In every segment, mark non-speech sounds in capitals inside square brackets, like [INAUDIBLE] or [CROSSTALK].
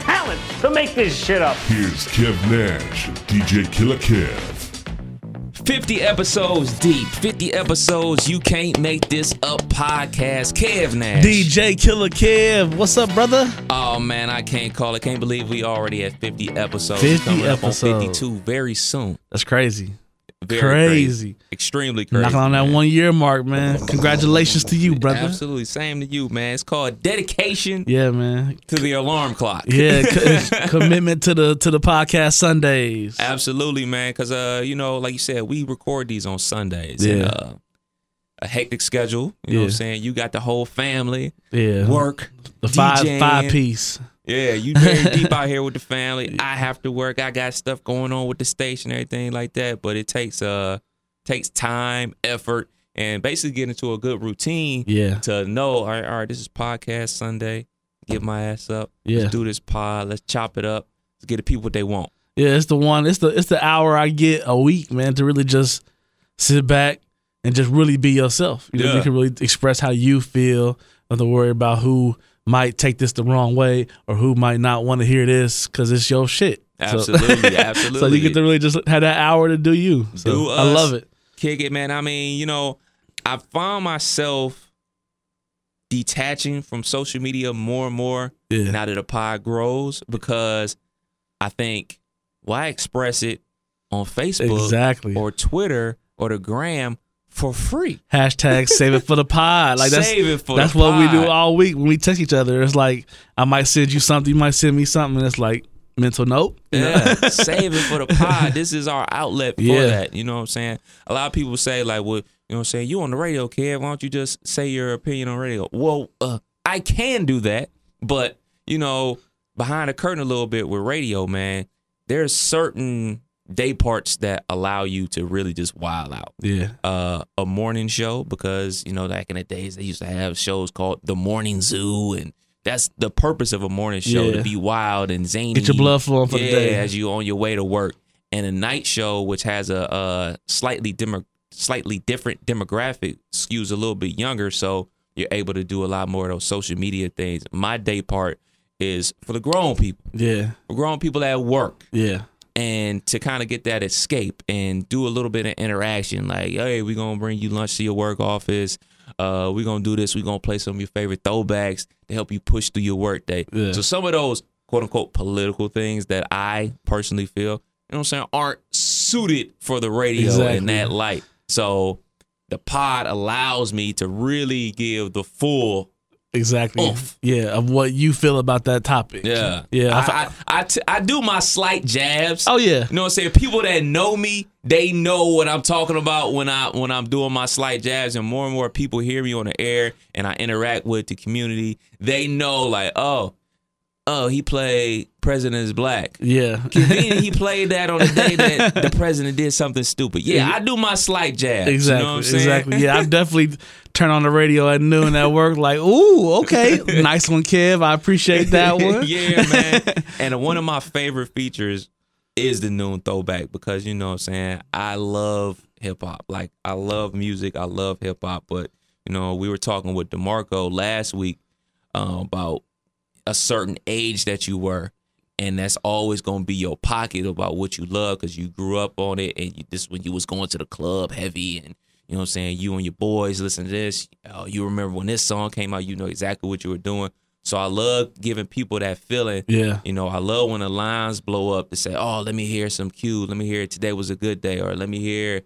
talent to make this shit up. Here's Kev Nash DJ Killer Kev. 50 episodes deep. 50 episodes. You can't make this up podcast. Kev Nash. DJ Killer Kev, what's up, brother? Oh man, I can't call it. Can't believe we already at 50 episodes. 50 Coming up on episodes. 52 very soon. That's crazy. Very Crazy. Extremely crazy. Knocking on that man. one year mark, man. Congratulations to you, brother. Absolutely. Same to you, man. It's called dedication Yeah, man. to the alarm clock. Yeah, [LAUGHS] co- commitment to the to the podcast Sundays. Absolutely, man. Because uh, you know, like you said, we record these on Sundays. And, Yeah. uh, a hectic schedule. You know what I'm saying? You got the whole family, Yeah, work, the five DJing. five piece. Yeah, you very [LAUGHS] deep out here with the family. I have to work. I got stuff going on with the station, everything like that. But it takes uh takes time, effort, and basically get into a good routine Yeah, to know. All right, all right, this is podcast Sunday. Get my ass up. Yeah. Let's do this pod. Let's chop it up. Let's get the people what they want. yeah. It's the one. It's the it's the hour I get a week, man, to really just sit back and just really be yourself. You know, Yeah. you can really express how you feel. Not to worry about who might take this the wrong way or who might not want to hear this because it's your shit. So- [LAUGHS] Absolutely, absolutely. [LAUGHS] so you get to really just have that hour to do you. So Do I love it. kick it, man. I mean, you know, I found myself detaching from social media more and more Yeah. now that the pod grows because I think why express it on Facebook Exactly. or Twitter or the gram for free? Hashtag [LAUGHS] save it for the pod. Like that's Save it for that's what we do all week when we text each other. It's like I might send you something, you might send me something, and it's like mental note. Yeah, [LAUGHS] save it for the pod. [LAUGHS] This is our outlet for Yeah. that. You know what I'm saying? A lot of people say like, well, you know what I'm saying? You on the radio, kid. Why don't you just say your opinion on radio? Well, uh, I can do that, but you know, behind the curtain a little bit with radio, man, there's certain day parts that allow you to really just wild out. yeah. Uh, a morning show because you know back in the days they used to have shows called the Morning Zoo and. That's the purpose of a morning show Yeah. to be wild and zany. Get your blood flowing for the day. as you on your way to work. And a night show, which has a, a slightly demo, slightly different demographic, skews a little bit younger, so you're able to do a lot more of those social media things. My day part is for the grown people, Yeah. for grown people at work, Yeah. And to kind of get that escape and do a little bit of interaction. Like, hey, we're gonna bring you lunch to your work office. Uh, we're gonna do this. We're gonna play some of your favorite throwbacks to help you push through your workday. Yeah. So some of those quote unquote political things that I personally feel, you know what I'm saying, aren't suited for the radio Exactly. in that light. So the pod allows me to really give the full Exactly. Oof. Yeah. Of what you feel about that topic. yeah Yeah. I I, I, t- I do my slight jabs oh yeah. You know what I'm saying? People that know me, they know what I'm talking about when I when I'm doing my slight jabs, and more and more people hear me on the air, and I interact with the community. They know, like, oh, oh, he played President is Black. Yeah. [LAUGHS] Convenient, he played that on the day that the president did something stupid. Yeah, I do my slight jab. Exactly. You know what I'm exactly. Yeah, I [LAUGHS] definitely turn on the radio at noon at work. Like, ooh, okay, nice one, Kev. I appreciate that [LAUGHS] one. yeah, man. And one of my favorite features is the noon throwback because you know what I'm saying I love hip hop. Like I love music, I love hip hop. But you know, we were talking with Demarco last week uh, about a certain age that you were. And that's always gonna be your pocket about what you love because you grew up on it, and you, this when you was going to the club heavy, and you know what I'm saying. You and your boys listen to this. Oh, you remember when this song came out? You know exactly what you were doing. So I love giving people that feeling. Yeah. You know, I love when the lines blow up to say, "Oh, let me hear some Q. Let me hear today was a good day," or "Let me hear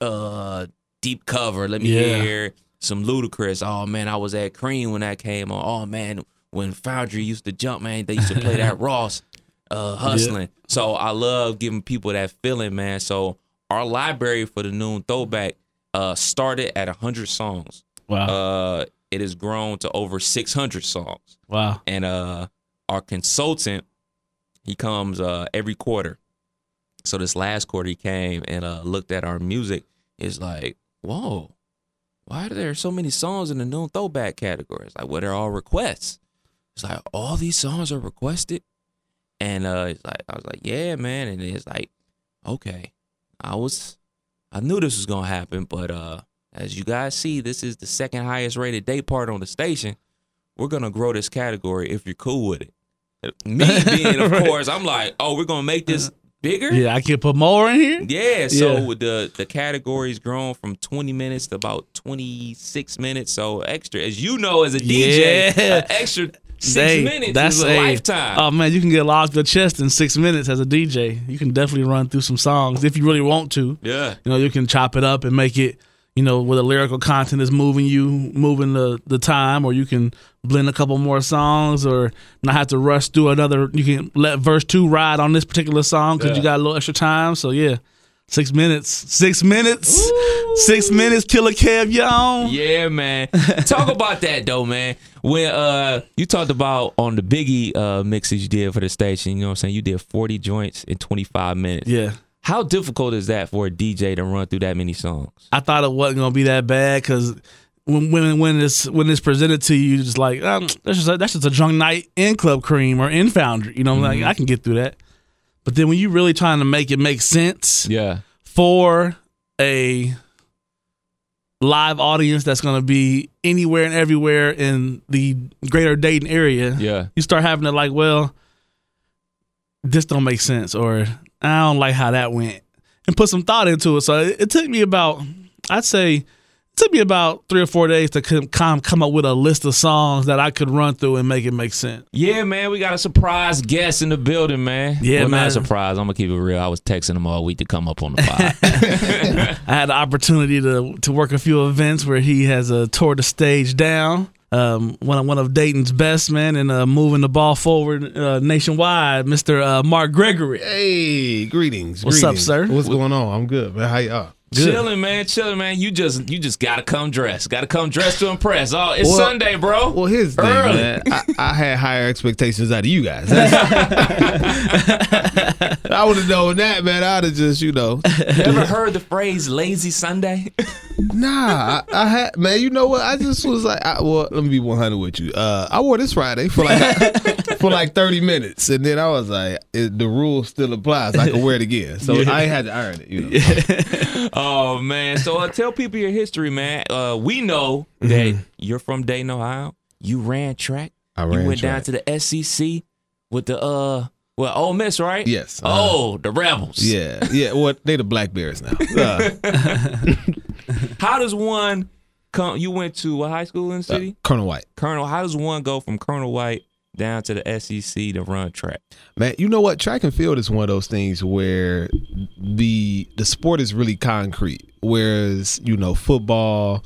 uh deep cover. Let me Yeah. hear some Ludacris. Oh man, I was at Cream when that came on. Oh man, when Foundry used to jump, man, they used to play that [LAUGHS] Ross uh hustling. So I love giving people that feeling, man. So our library for the noon throwback uh started at hundred songs. Wow. Uh it has grown to over six hundred songs wow. and uh our consultant he comes uh, every quarter. So this last quarter he came and uh, looked at our music. Is like, whoa, why are there so many songs in the noon throwback category? It's like, well, they're all requests. It's like all these songs are requested, and uh, it's like I was like, yeah, man, and it's like, okay, I was, I knew this was gonna happen, but uh, as you guys see, this is the second highest rated day part on the station. We're gonna grow this category if you're cool with it. Me being, of [LAUGHS] Right. course, I'm like, oh, we're gonna make this bigger. Yeah, I can put more in here. Yeah, so Yeah. with the the categories grown from 20 minutes to about 26 minutes. So extra, as you know, as a DJ, Yeah. extra six Hey, minutes that's is a, lifetime. Oh man, you can get lost your chest in six minutes as a DJ. You can definitely run through some songs if you really want to. yeah, You know, you can chop it up and make it, you know, where the lyrical content is moving you, moving the the time, or you can blend a couple more songs, or not have to rush through another. You can let verse two ride on this particular song because you got a little extra time. So yeah, six minutes, six minutes, six minutes. Killer Kev, y'all. yeah, man. Talk [LAUGHS] about that though, man. When uh you talked about on the Biggie uh mixes you did for the station, you know what I'm saying? You did 40 joints in 25 minutes. Yeah. How difficult is that for a DJ to run through that many songs? I thought it wasn't gonna be that bad because when when when it's when it's presented to you, just like um, that's just a, that's just a drunk night in Club Cream or in Foundry. You know, I like I can get through that. But then when you're really trying to make it make sense Yeah. for a live audience that's gonna be anywhere and everywhere in the greater Dayton area, Yeah. you start having to like, well, this don't make sense, or I don't like how that went, and put some thought into it. So it, it took me about, I'd say, took me about three or four days to come come come up with a list of songs that I could run through and make it make sense. Yeah, man, we got a surprise guest in the building, man. Yeah, well, man. not a surprise. I'm gonna keep it real. I was texting him all week to come up on the pod. [LAUGHS] I had the opportunity to to work a few events where he has uh, tore the stage down. Um, one of one of Dayton's best man and uh, moving the ball forward uh, nationwide, Mr. Uh, Mark Gregory. Hey, greetings. What's up, sir? What's going on? I'm good, man. How y'all? Chilling, man, chilling, man. You just you just gotta come dressed. Gotta come dressed to impress. Oh, it's Well- Sunday, bro. Well, here's the thing, man. I, I had higher expectations out of you guys. [LAUGHS] I would have known that, man. I'd have just, you know, You ever heard the phrase "lazy Sunday"? [LAUGHS] nah. I, I had, man. You know what? I just was like, I, well, let me be 100 with you. Uh, I wore this Friday for like [LAUGHS] for like 30 minutes, and then I was like, the rule still applies. I can wear it again, so [LAUGHS] I ain't had to iron it. You know. [LAUGHS] oh man. So uh, tell people your history, man. Uh, we know that you're from Dayton, Ohio. You ran track. I ran you went down to the SEC with the uh, well, Ole Miss, right? Yes. Oh, the Rebels. Yeah, yeah. Well, they the Black Bears now. Uh, How does one come? You went to a high school in the city? Colonel White. Colonel. How does one go from Colonel White down to the SEC to run track? Man, you know what? Track and field is one of those things where the the sport is really concrete. Whereas, you know, football.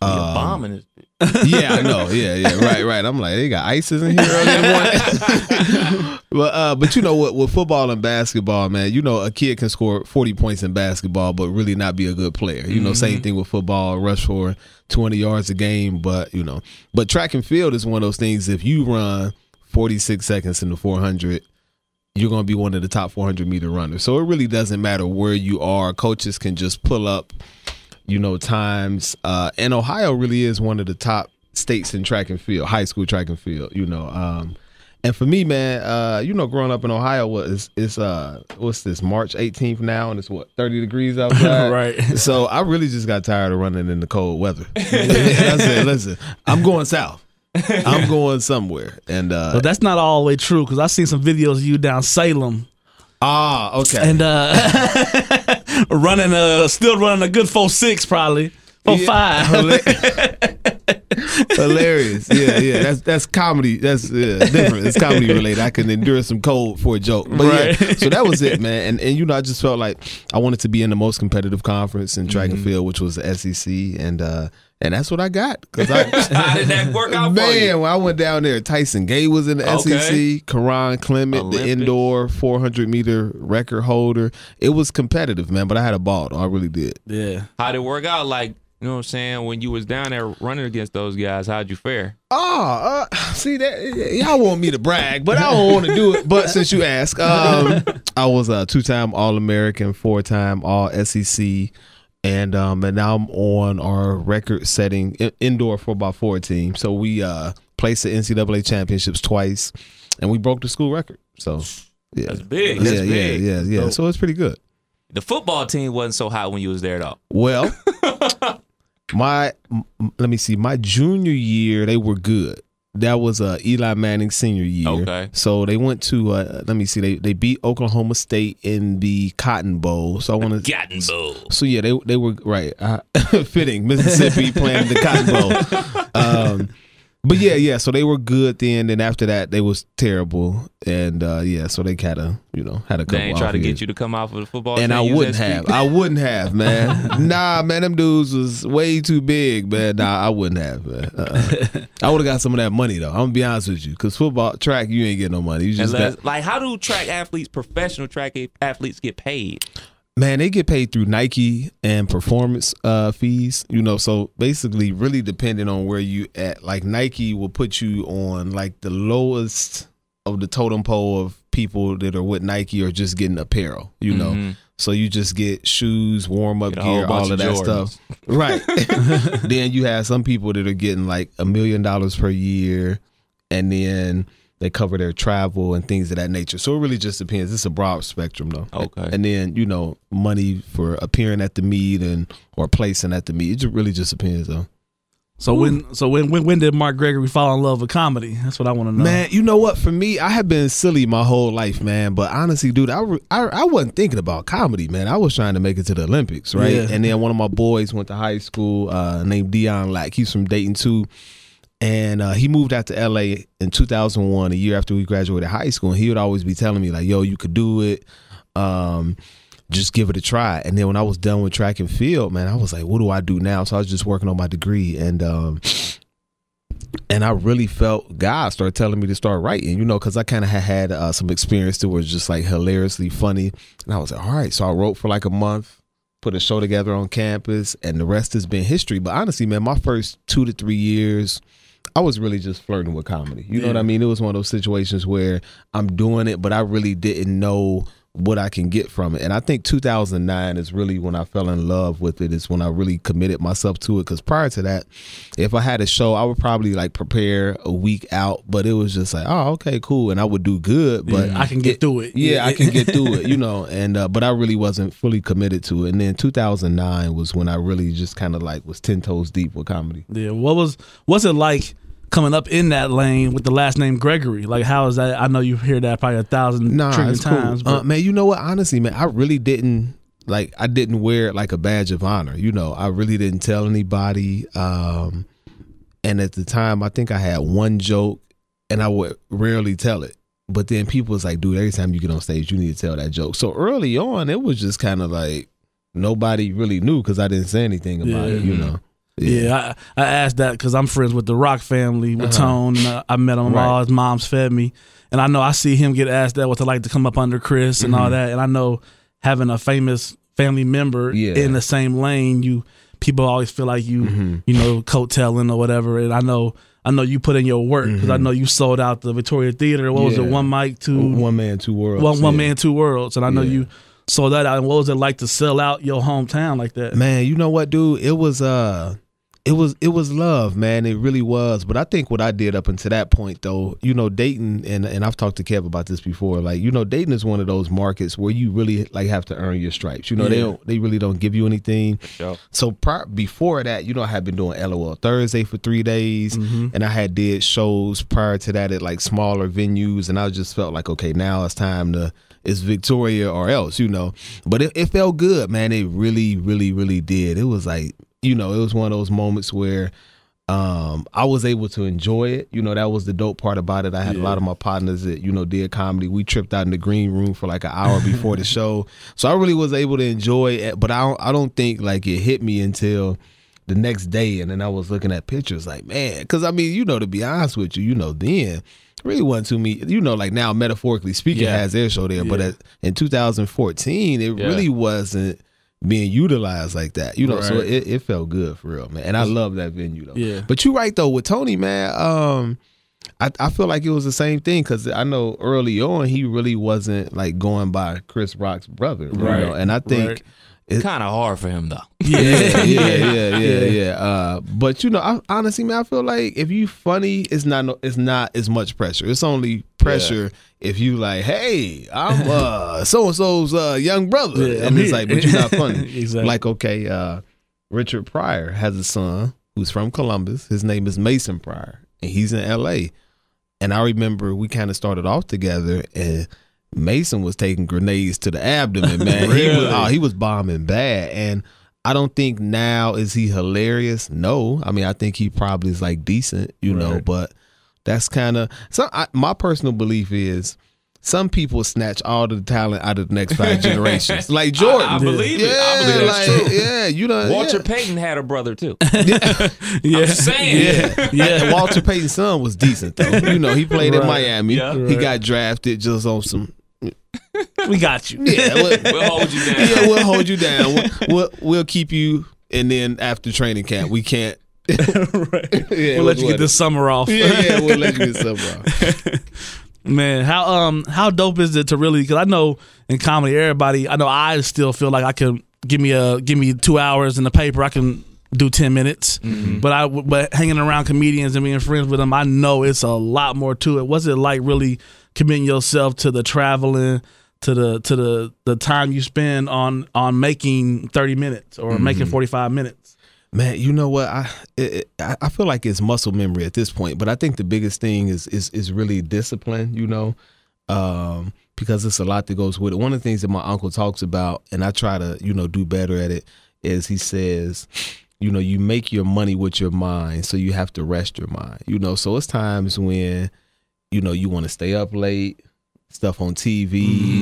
Um, bombing bitch. [LAUGHS] yeah, I know. Yeah, yeah, right, right. I'm like, they got ices in here early in the morning. [LAUGHS] but uh, but you know what? With football and basketball, man, you know, a kid can score 40 points in basketball, but really not be a good player. You know, same thing with football, rush for 20 yards a game, but you know, but track and field is one of those things. If you run 46 seconds in the 400 you're going to be one of the top 400 meter runners. So it really doesn't matter where you are. Coaches can just pull up, you know, times. Uh, and Ohio really is one of the top states in track and field, high school track and field. You know, um, and for me, man, uh, you know, growing up in Ohio was it's uh, what's this March 18th now, and it's what 30 degrees [LAUGHS] outside. Right. So I really just got tired of running in the cold weather. [LAUGHS] [LAUGHS] I said, listen, I'm going south. [LAUGHS] I'm going somewhere, and uh, But that's not all the way true because I've seen some videos of you down Salem ah, okay. and uh [LAUGHS] running uh still running a good four six probably. Four Yeah. five. [LAUGHS] Hila- Hilarious. Yeah, yeah. That's that's comedy. That's yeah, different. It's comedy related. I can endure some cold for a joke. But Right. yeah, so that was it, man. And and you know, I just felt like I wanted to be in the most competitive conference in track and field, which was the SEC, and uh and that's what I got. Cause I [LAUGHS] How did that work out for you? Man, when I went down there, Tyson Gay was in the Okay. SEC, Kerron Clement, the indoor 400 meter record holder. It was competitive, man, but I had a ball. I really did. Yeah. How did it work out? Like You know what I'm saying? When you was down there running against those guys, how'd you fare? Oh, uh, see that y'all want me to brag, but I don't want to do it. But since you ask, um, [LAUGHS] I was a two-time All-American, four-time All SEC, and um, and now I'm on our record-setting i- indoor football four team. So we uh placed the NCAA championships twice, and we broke the school record. So yeah, That's big. That's yeah, big. yeah, yeah, yeah. So it's pretty good. The football team wasn't so hot when you was there though. Well, [LAUGHS] my let me see. My junior year, they were good. That was uh, Eli Manning senior year. Okay. So they went to uh, let me see. They they beat Oklahoma State in the Cotton Bowl. So I want to. Cotton Bowl. So yeah, they they were right. Uh, [LAUGHS] fitting Mississippi playing the Cotton Bowl. [LAUGHS] Um, but yeah, yeah. So they were good then. Then after that, they was terrible. And uh, yeah, so they kind of you know had a couple. They ain't try to get you to come out for the football and. I wouldn't have. I [LAUGHS] wouldn't have, man. nah, man, them dudes was way too big, man. Nah, I wouldn't have, man. Uh-uh. I would have got some of that money though. I'm gonna be honest with you, because football track, you ain't getting no money. You just Unless, got, like, how do track athletes, professional track athletes, get paid? Man, they get paid through Nike and performance uh, fees. You know, so basically, really depending on where you at. Like Nike will put you on like the lowest of the totem pole of people that are with Nike or just getting apparel. You know. Mhm. So you just get shoes, warm up gear, all of of that Jordans. stuff. Right. [LAUGHS] [LAUGHS] then you have some people that are getting like a million dollars per year and then they cover their travel and things of that nature. So it really just depends. It's a broad spectrum though. Okay. And then, you know, money for appearing at the meet and or placing at the meet. It ju- really just depends though. So when so when, when when did Mark Gregory fall in love with comedy? That's what I want to know. Man, you know what? For me, I have been silly my whole life, man. But honestly, dude, I, I I wasn't thinking about comedy, man. I was trying to make it to the Olympics, right? Yeah. And then one of my boys went to high school, uh, named Dion Lack. He's from Dayton too, and uh, he moved out to L.A. in 2001, a year after we graduated high school. And he would always be telling me like, "Yo, you could do it." Um, just give it a try. And then when I was done with track and field, man, I was like, what do I do now? So I was just working on my degree and um and I really felt God started telling me to start writing, you know, because I kind of had had uh, some experience that was just like hilariously funny. And I was like, all right. So I wrote for like a month, put a show together on campus, and the rest has been history. But honestly, man, my first two to three years, I was really just flirting with comedy. You know what I mean? It was one of those situations where I'm doing it, but I really didn't know what I can get from it. And I think 2009 is really when I fell in love with it. it. Is when I really committed myself to it. Because prior to that, if I had a show, I would probably like prepare a week out. But it was just like, oh, okay, cool, and I would do good. But I can get through it. Yeah, I can get through it. [LAUGHS] You know, and uh, but I really wasn't fully committed to it. And then 2009 was when I really just kind of like was ten toes deep with comedy. Yeah. What was what's it like coming up in that lane with the last name Gregory? Like how is that? I know you hear that probably a thousand Nah, trillion it's times. cool. Uh, man, you know what? Honestly, man, I really didn't like. I didn't wear it like a badge of honor. You know, I really didn't tell anybody. Um, and at the time, I think I had one joke, and I would rarely tell it. But then people was like, "Dude, every time you get on stage, you need to tell that joke." So early on, it was just kind of like nobody really knew because I didn't say anything about it. You know. Yeah, I, I asked that because I'm friends with the Rock family with Uh-huh. Tone. And, uh, I met him Right. all. His mom's fed me, and I know I see him get asked that what it like to come up under Chris and Mm-hmm. all that. And I know having a famous family member Yeah. in the same lane, you people always feel like you Mm-hmm. you know coattailing or whatever. And I know. I know you put in your work because I know you sold out the Victoria Theater. What was it? Mm-hmm. One mic, two, One man, two worlds. one one yeah. man, two worlds. And I know Yeah. you sold that out. And what was it like to sell out your hometown like that? Man, you know what, dude? It was uh it was it was love, man. It really was. But I think what I did up until that point though, you know, Dayton and and I've talked to Kev about this before. Like, you know, Dayton is one of those markets where you really like have to earn your stripes. You know, they don't they really don't give you anything. sure. So prior, before that, you know, I had been doing LOL Thursday for three days, mm-hmm. and I had did shows prior to that at like smaller venues, and I just felt like, okay, now it's time to it's Victoria or else, you know. But it, it felt good, man. It really, really, really did. It was like, you know, it was one of those moments where um I was able to enjoy it. You know, that was the dope part about it. I had a lot of my partners that, you know, did comedy. We tripped out in the green room for like an hour before the [LAUGHS] show. So I really was able to enjoy it, but I don't I don't think like it hit me until the next day and then I was looking at pictures like, man, cuz I mean, you know to be honest with you, you know, then really wasn't too me, you know, like now metaphorically speaking Yeah. has their show there, but at, in 2014 it Yeah. really wasn't being utilized like that. You know, so it, it felt good for real, man. And I love that venue though. Yeah. But you're right though with Tony, man. Um, I, I feel like it was the same thing because I know early on he really wasn't like going by Chris Rock's brother, you Right. know? And I think Right. It- Kind of hard for him though. [LAUGHS] yeah, yeah, [LAUGHS] yeah, yeah, yeah. Uh, but you know, I, honestly, man, I feel like if you funny, it's not no, it's not as much pressure. It's only pressure if you like, hey, I'm uh [LAUGHS] so and so's uh young brother, Yeah, and it's like, but you're not funny. Exactly. Like, okay, uh, Richard Pryor has a son who's from Columbus. His name is Mason Pryor, and he's in L.A. And I remember we kind of started off together, and Mason was taking grenades to the abdomen, man. He was, [LAUGHS] oh, he was bombing bad, and I don't think now is he hilarious. No, I mean I think he probably is like decent, you know. But that's kind of so. I, my personal belief is. Some people snatch all the talent out of the next five [LAUGHS] generations, like Jordan. I believe it. Yeah, I believe that's like, true. yeah, you know, Walter yeah. Payton had a brother too. [LAUGHS] yeah. I'm saying. Yeah, yeah. Walter Payton's son was decent though. You know, he played in Miami. Yeah. He Right. got drafted just on some. We got you. Yeah, we'll, [LAUGHS] We'll hold you down. yeah, we'll hold you down. We'll, we'll we'll keep you, and then after training camp, we can't. [LAUGHS] right. [LAUGHS] Yeah, We'll let you get this summer off. Yeah, yeah, we'll let you get summer off. Man, how um how dope is it to really? Because I know in comedy, everybody. I know I still feel like I can give me a give me two hours in the paper. I can do ten minutes. But I but hanging around comedians and being friends with them, I know it's a lot more to it. What's it like really committing yourself to the traveling? To the to the the time you spend on on making thirty minutes or making forty five minutes. Man, you know what? I it, I feel like it's muscle memory at this point, but I think the biggest thing is is is really discipline. You know, um, because it's a lot that goes with it. One of the things that my uncle talks about, and I try to you know do better at it, is he says, you know, you make your money with your mind, so you have to rest your mind. You know, so it's times when you know you want to stay up late, stuff on TV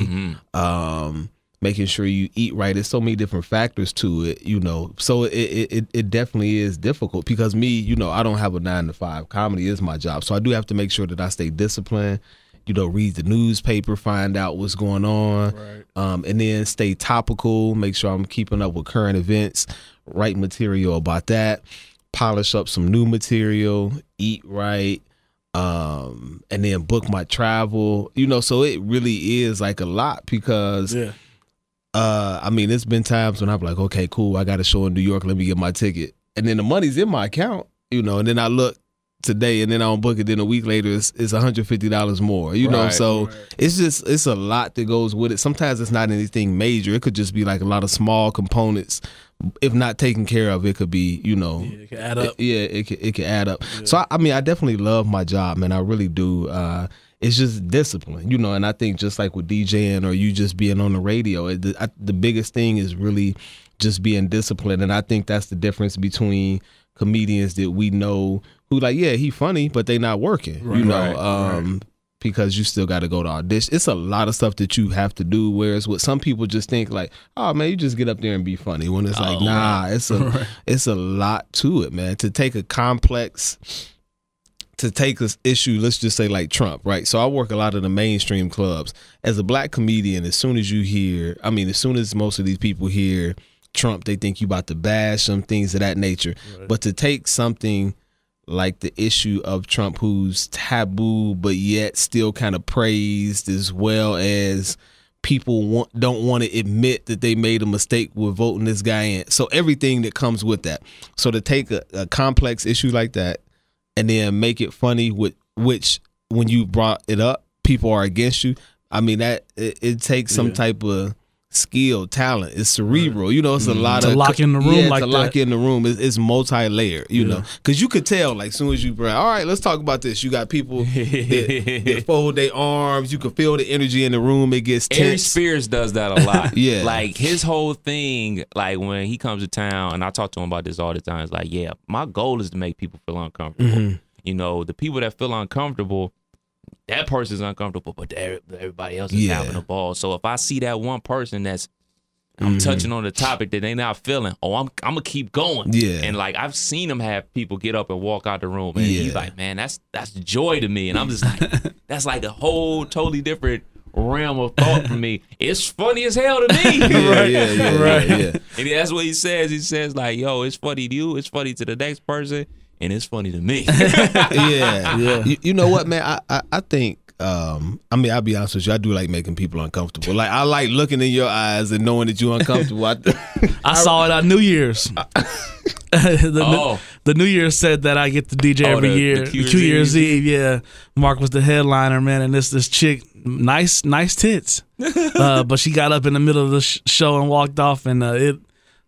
Mhm. um making sure you eat right. There's so many different factors to it you know. So it, it it it definitely is difficult because me you know i don't have a nine to five. Comedy is my job. So i do have to make sure that i stay disciplined you know read the newspaper find out what's going on um and then stay topical make sure i'm keeping up with current events write material about that polish up some new material eat right um and then book my travel. You know so it really is like a lot because Yeah. uh i mean it's been times when i'm like okay cool i got a show in new york let me get my ticket. And then the money's in my account you know and then i look today and then i don't book it then a week later it's, it's $150 more you know? Right. so it's just it's a lot that goes with it. Sometimes it's not anything major. It could just be like a lot of small components if not taken care of it could be you know Yeah, it can add up. it- yeah, it can, it can add up. So I, I mean, I definitely love my job, man. I really do. Uh, it's just discipline, you know. And I think just like with DJing or you just being on the radio, it, the, I, the biggest thing is really just being disciplined. And I think that's the difference between comedians that we know who like, yeah, he funny, but they not working, you know. Right, um, Because you still got to go to audition. It's a lot of stuff that you have to do. Whereas with some people just think like, oh man, you just get up there and be funny. When it's like, oh, nah, it's a [LAUGHS] it's a lot to it, man. To take a complex to take this issue, let's just say like Trump, right? So I work a lot of the mainstream clubs. As a black comedian, as soon as you hear, I mean, as soon as most of these people hear Trump, they think you about to bash some things of that nature. But to take something like the issue of Trump, who's taboo but yet still kind of praised, as well as people want, don't want to admit that they made a mistake with voting this guy in. So everything that comes with that. So to take a, a complex issue like that and then make it funny with which when you brought it up, people are against you. I mean that it, it takes some type of skill, talent. It's cerebral. You know, it's a lot To of lock in the room yeah, like to lock in the room. It's, it's multi-layered. You know, because you could tell like as soon as you bring. All right, let's talk about this. You got people [LAUGHS] that, that fold their arms. You can feel the energy in the room. It gets Ari tense. Spears does that a lot. [LAUGHS] Yeah. Like his whole thing, like when he comes to town, and I talk to him about this all the time, it's like, yeah, my goal is to make people feel uncomfortable. Mm-hmm. You know, the people that feel uncomfortable, that person's uncomfortable, but everybody else is Yeah. having a ball. So if I see that one person that's I'm mm-hmm. touching on the topic that they not feeling. Oh, I'm I'm gonna keep going. Yeah. And like I've seen them have people get up and walk out the room, and he's like, "Man, that's that's joy to me." And I'm just like, [LAUGHS] that's like a whole totally different realm of thought for me. It's funny as hell to me. Yeah, [LAUGHS] yeah, yeah, Right. yeah, yeah. And that's what he says. He says like, "Yo, it's funny to you. It's funny to the next person, and it's funny to me." [LAUGHS] [LAUGHS] yeah, Yeah. You, you know what, man? I, I, I think. Um, I mean, I'll be honest with you. I do like making people uncomfortable. Like I like looking in your eyes and knowing that you're uncomfortable. I, [LAUGHS] I saw it on New Year's. the, Oh. the New Year's said that I get the DJ Oh, every the- year. the Q Year's Q Year's Eve. Eve, yeah. Mark was the headliner, man, and this this chick, nice nice tits, uh, but she got up in the middle of the sh- show and walked off, and uh, it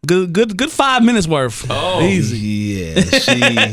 good good good five minutes worth. Oh. easy. yeah, she.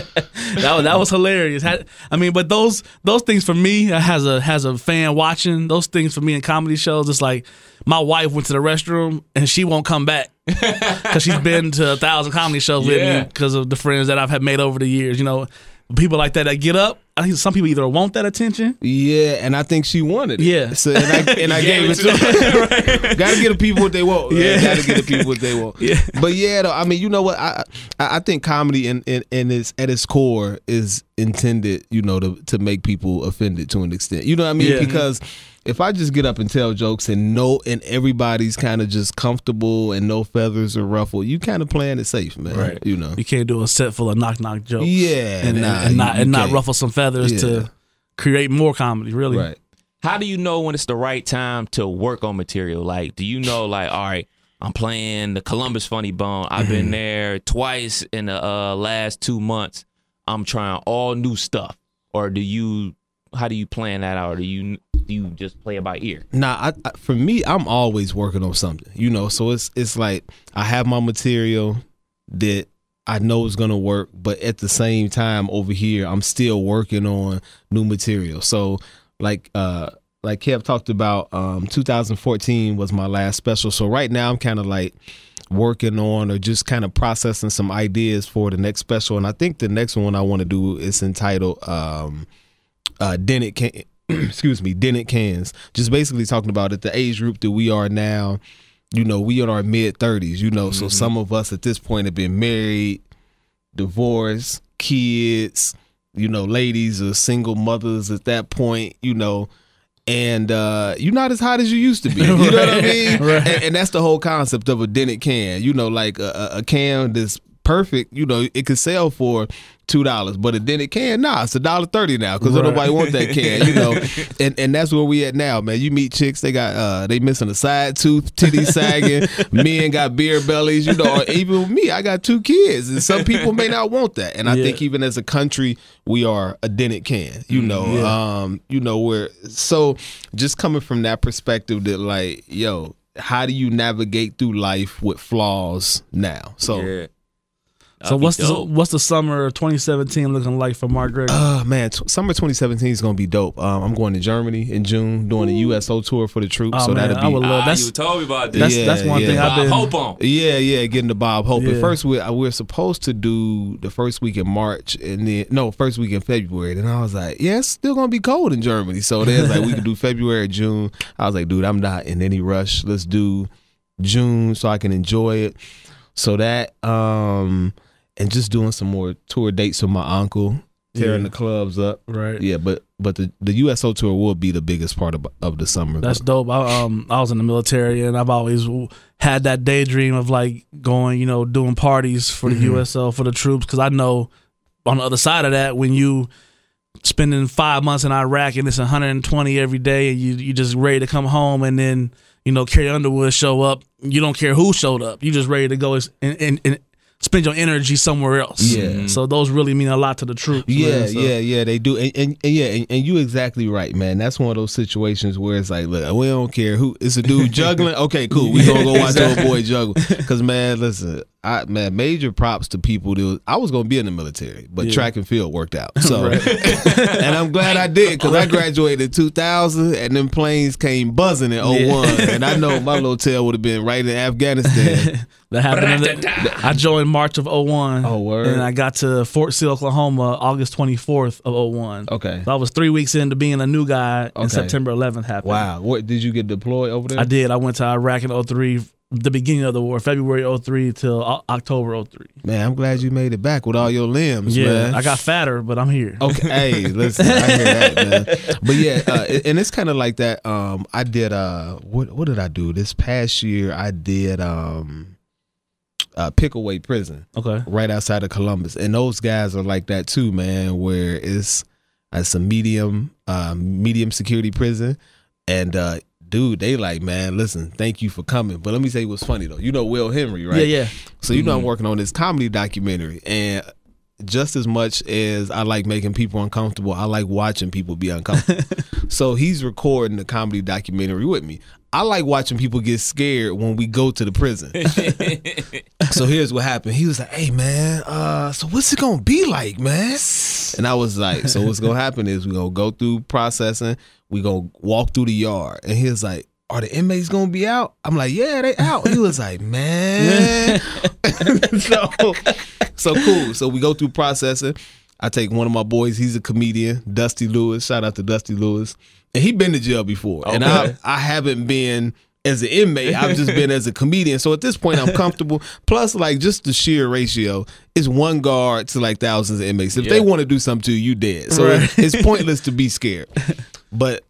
[LAUGHS] That was, that was hilarious. I mean, but those those things for me uh, as a as a fan watching those things for me in comedy shows. It's like my wife went to the restroom and she won't come back [LAUGHS] because she's been to a thousand comedy shows with me because of the friends that I've had made over the years. You know, people like that that get up. I think some people either want that attention. Yeah, and I think she wanted it. Yeah. So and I and I gave, it to her. [LAUGHS] [LAUGHS] Gotta get the people what they want. Yeah. Gotta get the people what they want. [LAUGHS] Yeah. But yeah, though, I mean, you know what? I I, I think comedy in, in, in its at its core is intended, you know, to to make people offended to an extent. You know what I mean? Yeah. Because if I just get up and tell jokes and no and everybody's kind of just comfortable and no feathers are ruffled, you kind of playing it safe, man. Right. You know. You can't do a set full of knock knock jokes. Yeah, and, nah, and, and not and not can't. ruffle some feathers Yeah. to create more comedy. Really, Right. How do you know when it's the right time to work on material? Like, do you know, like, all right, I'm playing the Columbus Funny Bone. I've been there twice in the uh, last two months. I'm trying all new stuff. Or do you? How do you plan that out? Or do you do you just play it by ear? Nah, I, I, for me, I'm always working on something, you know. So it's it's like I have my material that I know is gonna work, but at the same time, over here, I'm still working on new material. So like uh like Kev talked about, um, 2014 was my last special. So right now, I'm kind of like working on or just kind of processing some ideas for the next special. And I think the next one I want to do is entitled um, uh, dented can [CLEARS THROAT] excuse me, dented cans. Just basically talking about at the age group that we are now, you know, we in our mid thirties, you know, so some of us at this point have been married, divorced, kids, you know, ladies or single mothers at that point, you know, and uh, you're not as hot as you used to be. You know what I [LAUGHS] mean? Right. And, and that's the whole concept of a dented can. You know, like a, a- a can that's perfect. You know, it could sell for two dollars, but then it can, nah, it's a dollar thirty now because Right. nobody want that can. You know, and and that's where we at now, man. You meet chicks, they got uh, they missing a side tooth, titties sagging. [LAUGHS] Men got beer bellies. You know, even with me, I got two kids, and some people may not want that. And I Yeah. think even as a country, we are a dented can. You know, um, you know where. So just coming from that perspective, that like, yo, how do you navigate through life with flaws now? So. yeah. So That'd be what's the what's the summer of 2017 looking like for Mark Gregory? Oh man, t- summer 2017 is gonna be dope. Um, I'm going to Germany in June, doing a USO tour for the troops. Oh, so man, that'll I be would love- Ah, that's- you told me about this. that's yeah, that's one yeah. thing I've Bob been. Hope on. Yeah, yeah, getting the Bob Hope. Yeah. At first, we we're supposed to do the first week in March, and then no, first week in February. And I was like, yeah, it's still gonna be cold in Germany. So there's like we can do [LAUGHS] February, June. I was like, dude, I'm not in any rush. Let's do June so I can enjoy it. So that um, and just doing some more tour dates with my uncle, tearing Yeah. the clubs up. Right. Yeah, but but the the USO tour will be the biggest part of of the summer. That's dope. I, um, I was in the military, and I've always had that daydream of like going, you know, doing parties for the USO for the troops. Because I know on the other side of that, when you spending five months in Iraq and it's 120 every day, and you you just ready to come home, and then you know Carrie Underwood show up, you don't care who showed up, you just ready to go and, and, and spend your energy somewhere else. Yeah. Mm-hmm. So those really mean a lot to the troops. Yeah, man. So- yeah, yeah, they do, and, and, and yeah, and, and you exactly right, man. That's one of those situations where it's like, look, we don't care who. It's a dude [LAUGHS] juggling. Okay, cool. We gonna go watch old boy juggle. Because man, listen, I man, major props to people. That I was gonna be in the military, but Yeah. track and field worked out. [LAUGHS] So, [LAUGHS] and I'm glad I did because I graduated in 2000, and then planes came buzzing in 01, [LAUGHS] and I know my little tail would have been right in Afghanistan. That happened. In the, I joined March of 01. Oh, word. And I got to Fort Sill, Oklahoma, August 24th of 01. Okay. So I was three weeks into being a new guy, Okay. and September 11th happened. Wow, what did you get deployed over there? I did. I went to Iraq in 03 the beginning of the war, February 03 till October 03. Man, I'm glad you made it back with all your limbs, Yeah, man. I got fatter, but I'm here. Okay, [LAUGHS] hey, listen, I hear that, man. But yeah, uh, and it's kind of like that. Um, I did uh, what what did I do this past year? I did um, uh, Pickaway Prison Okay. right outside of Columbus, and those guys are like that too, man. Where it's it's a medium uh, medium security prison, and uh, dude, they like, man, listen, thank you for coming. But let me say what's funny though. You know Will Henry, right? Yeah, yeah. So you know Mm-hmm. I'm working on this comedy documentary, and just as much as I like making people uncomfortable, I like watching people be uncomfortable. [LAUGHS] so he's recording the comedy documentary with me. I like watching people get scared when we go to the prison. [LAUGHS] so here's what happened. He was like, "Hey man, uh, so what's it gonna be like, man?" And I was like, "So what's gonna happen is we gonna go through processing. We gonna walk through the yard." And he was like, "Are the inmates gonna be out?" I'm like, "Yeah, they out." He was like, [LAUGHS] "Man." [LAUGHS] so, so cool. So we go through processing. I take one of my boys. He's a comedian, Dusty Lewis. Shout out to Dusty Lewis. And he been to jail before, and I I haven't been as an inmate. I've just been as a comedian. So at this point, I'm comfortable. Plus, like just the sheer ratio is one guard to like thousands of inmates. If they want to do something to you, you dead. So Right. it's pointless to be scared. [LAUGHS] But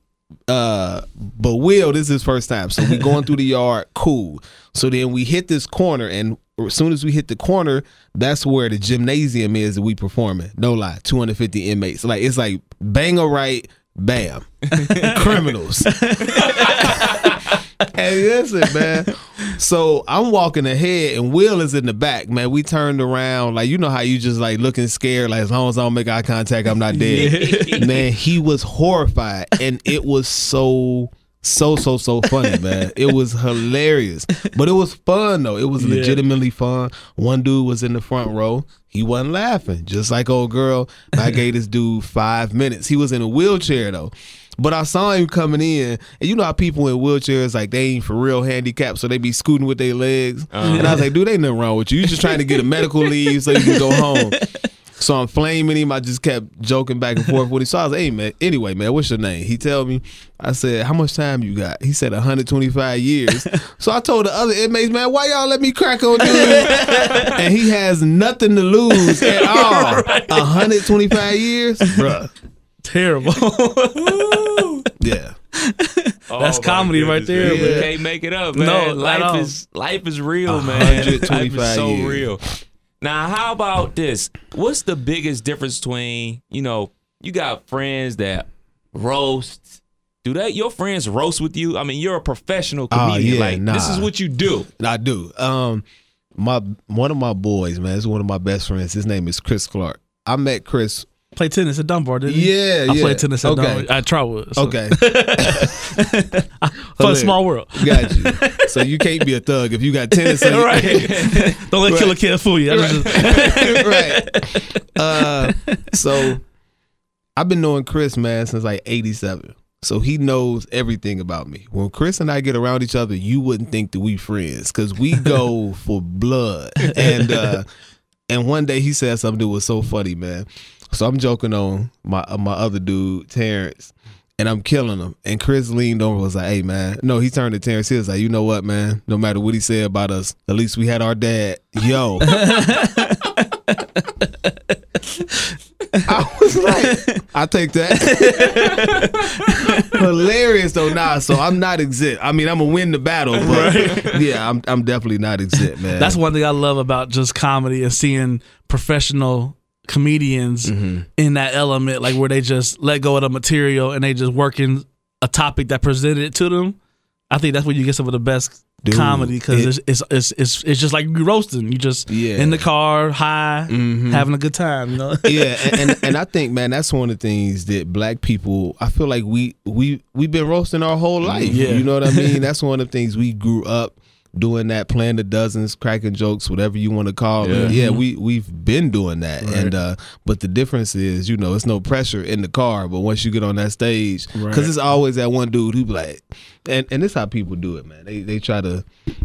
uh but Will, this is his first time. So we going through the yard, cool. So then we hit this corner and as soon as we hit the corner, that's where the gymnasium is that we performing. No lie, 250 inmates. Like it's like bang a right, bam. [LAUGHS] Criminals. [LAUGHS] Hey, listen, man. So I'm walking ahead and Will is in the back, man. We turned around, like you know how you just like looking scared, like as long as I don't make eye contact, I'm not [LAUGHS] dead. man, he was horrified, and it was so. So so so funny, man. It was hilarious, but it was fun though. It was Yeah. legitimately fun. One dude was in the front row. He wasn't laughing, just like old girl. I gave this dude five minutes. He was in a wheelchair though. But I saw him coming in, and you know how people in wheelchairs like they ain't for real handicapped, so they be scooting with their legs. And I was like, uh-huh. dude, ain't nothing wrong with you. You just trying to get a medical leave so you can go home. [LAUGHS] So I'm flaming him. I just kept joking back and forth with him. So I was like, hey man, anyway, man, what's your name? He tell me, I said, how much time you got? He said 125 years. [LAUGHS] so I told the other inmates, man, why y'all let me crack on dude? [LAUGHS] and he has nothing to lose at all. 125 years? Bruh. Terrible. Yeah. [LAUGHS] Oh, That's my comedy right there, man. You can't make it up, man. No, life is life is real, man. [LAUGHS] Life is so years. real. Now, how about this? What's the biggest difference between you know you got friends that roast? Do that your friends roast with you? I mean, you're a professional Oh, comedian. yeah, like this is what you do. I do. Um, my one of my boys, man, is one of my best friends. His name is Chris Clark. I met Chris. Play tennis at Dunbar, didn't you? Yeah, I yeah. played tennis at Okay. Dunbar. I Trotwood. So. Okay, [LAUGHS] Fun small world. got you. So you can't be a thug if you got tennis. in [LAUGHS] right. [LAUGHS] Don't let Right. Killer Kid fool you. That's just- right. Uh, so I've been knowing Chris, man, since like '87. So he knows everything about me. When Chris and I get around each other, you wouldn't think that we friends because we go for blood. And uh, and one day he said something that was so funny, man. So I'm joking on my uh, my other dude, Terrence. And I'm killing him. And Chris leaned over and was like, hey, man. No, he turned to Terrence. He was like, you know what, man? No matter what he said about us, at least we had our dad. Yo. [LAUGHS] I was like, I take that. [LAUGHS] Hilarious though, nah. So I'm not exempt. I mean, I'm gonna win the battle, but yeah, I'm I'm definitely not exempt, man. That's one thing I love about just comedy and seeing professional comedians Mm-hmm. in that element, like where they just let go of the material and they just work in a topic that presented it to them. I think that's where you get some of the best Dude, comedy because it- it's, it's it's it's it's just like you roasting. You just Yeah. Mm-hmm. in the car, high, having a good time. You know. [LAUGHS] yeah, and, and [LAUGHS] and I think, man, that's one of the things that black people. I feel like we we we've been roasting our whole life. Yeah. You know what I mean? [LAUGHS] That's one of the things we grew up doing that, playing the dozens, cracking jokes, whatever you want to call it. Yeah, we we've been doing that, and uh, but the difference is, you know, it's no pressure in the car, but once you get on that stage, because Right. it's always that one dude who be like, and and this how people do it, man. They they try to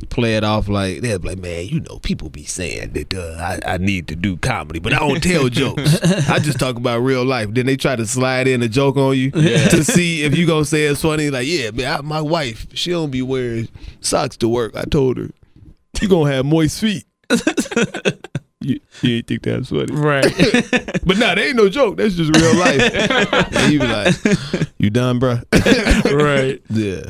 play it off like they're like, man, you know, people be saying that uh, I, I need to do comedy, but I don't tell [LAUGHS] jokes. I just talk about real life. Then they try to slide in a joke on you to see if you gonna say it's funny. Like, yeah, man, I, my wife, she don't be wearing socks to work. I told her. you gonna have moist feet. [LAUGHS] you, you ain't think that's funny, Right. [LAUGHS] but nah, that ain't no joke. That's just real life. [LAUGHS] you be like, you done, bro? right. yeah.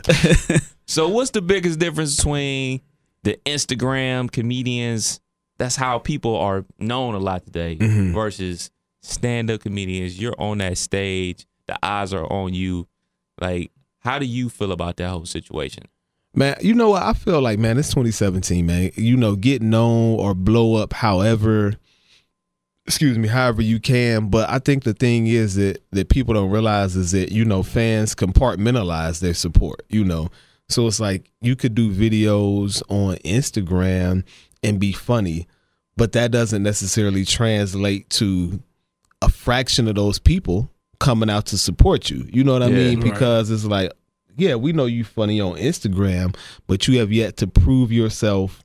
So what's the biggest difference between the Instagram comedians? That's how people are known a lot today Mm-hmm. versus stand-up comedians. You're on that stage. The eyes are on you. Like, how do you feel about that whole situation? Man, you know what? I feel like, man, it's 2017, man. You know, get known or blow up however, excuse me, however you can. But I think the thing is that that people don't realize is that, you know, fans compartmentalize their support, you know. So it's like you could do videos on Instagram and be funny, but that doesn't necessarily translate to a fraction of those people coming out to support you. You know what I Yeah, mean? right. Because it's like, yeah, we know you funny on Instagram, but you have yet to prove yourself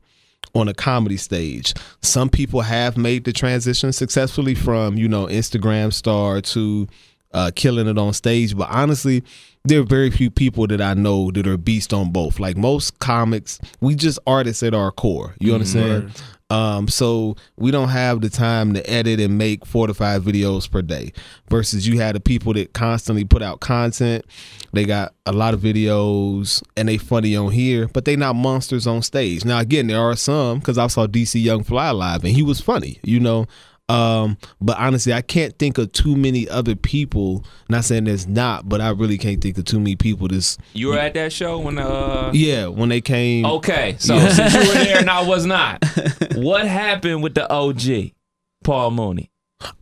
on a comedy stage. Some people have made the transition successfully from, you know, Instagram star to uh, killing it on stage. But honestly, there are very few people that I know that are beast on both. Like most comics, we just artists at our core. You understand? Um, so we don't have the time to edit and make four to five videos per day. Versus you had the people that constantly put out content. They got a lot of videos and they funny on here, but they not monsters on stage. Now again, there are some because I saw DC Young Fly live and he was funny, you know. Um, but honestly, I can't think of too many other people. Not saying there's not, but I really can't think of too many people. This, You were at that show when uh yeah, when they came. Okay, so since you were there and I was [LAUGHS] not, what happened with the OG, Paul Mooney?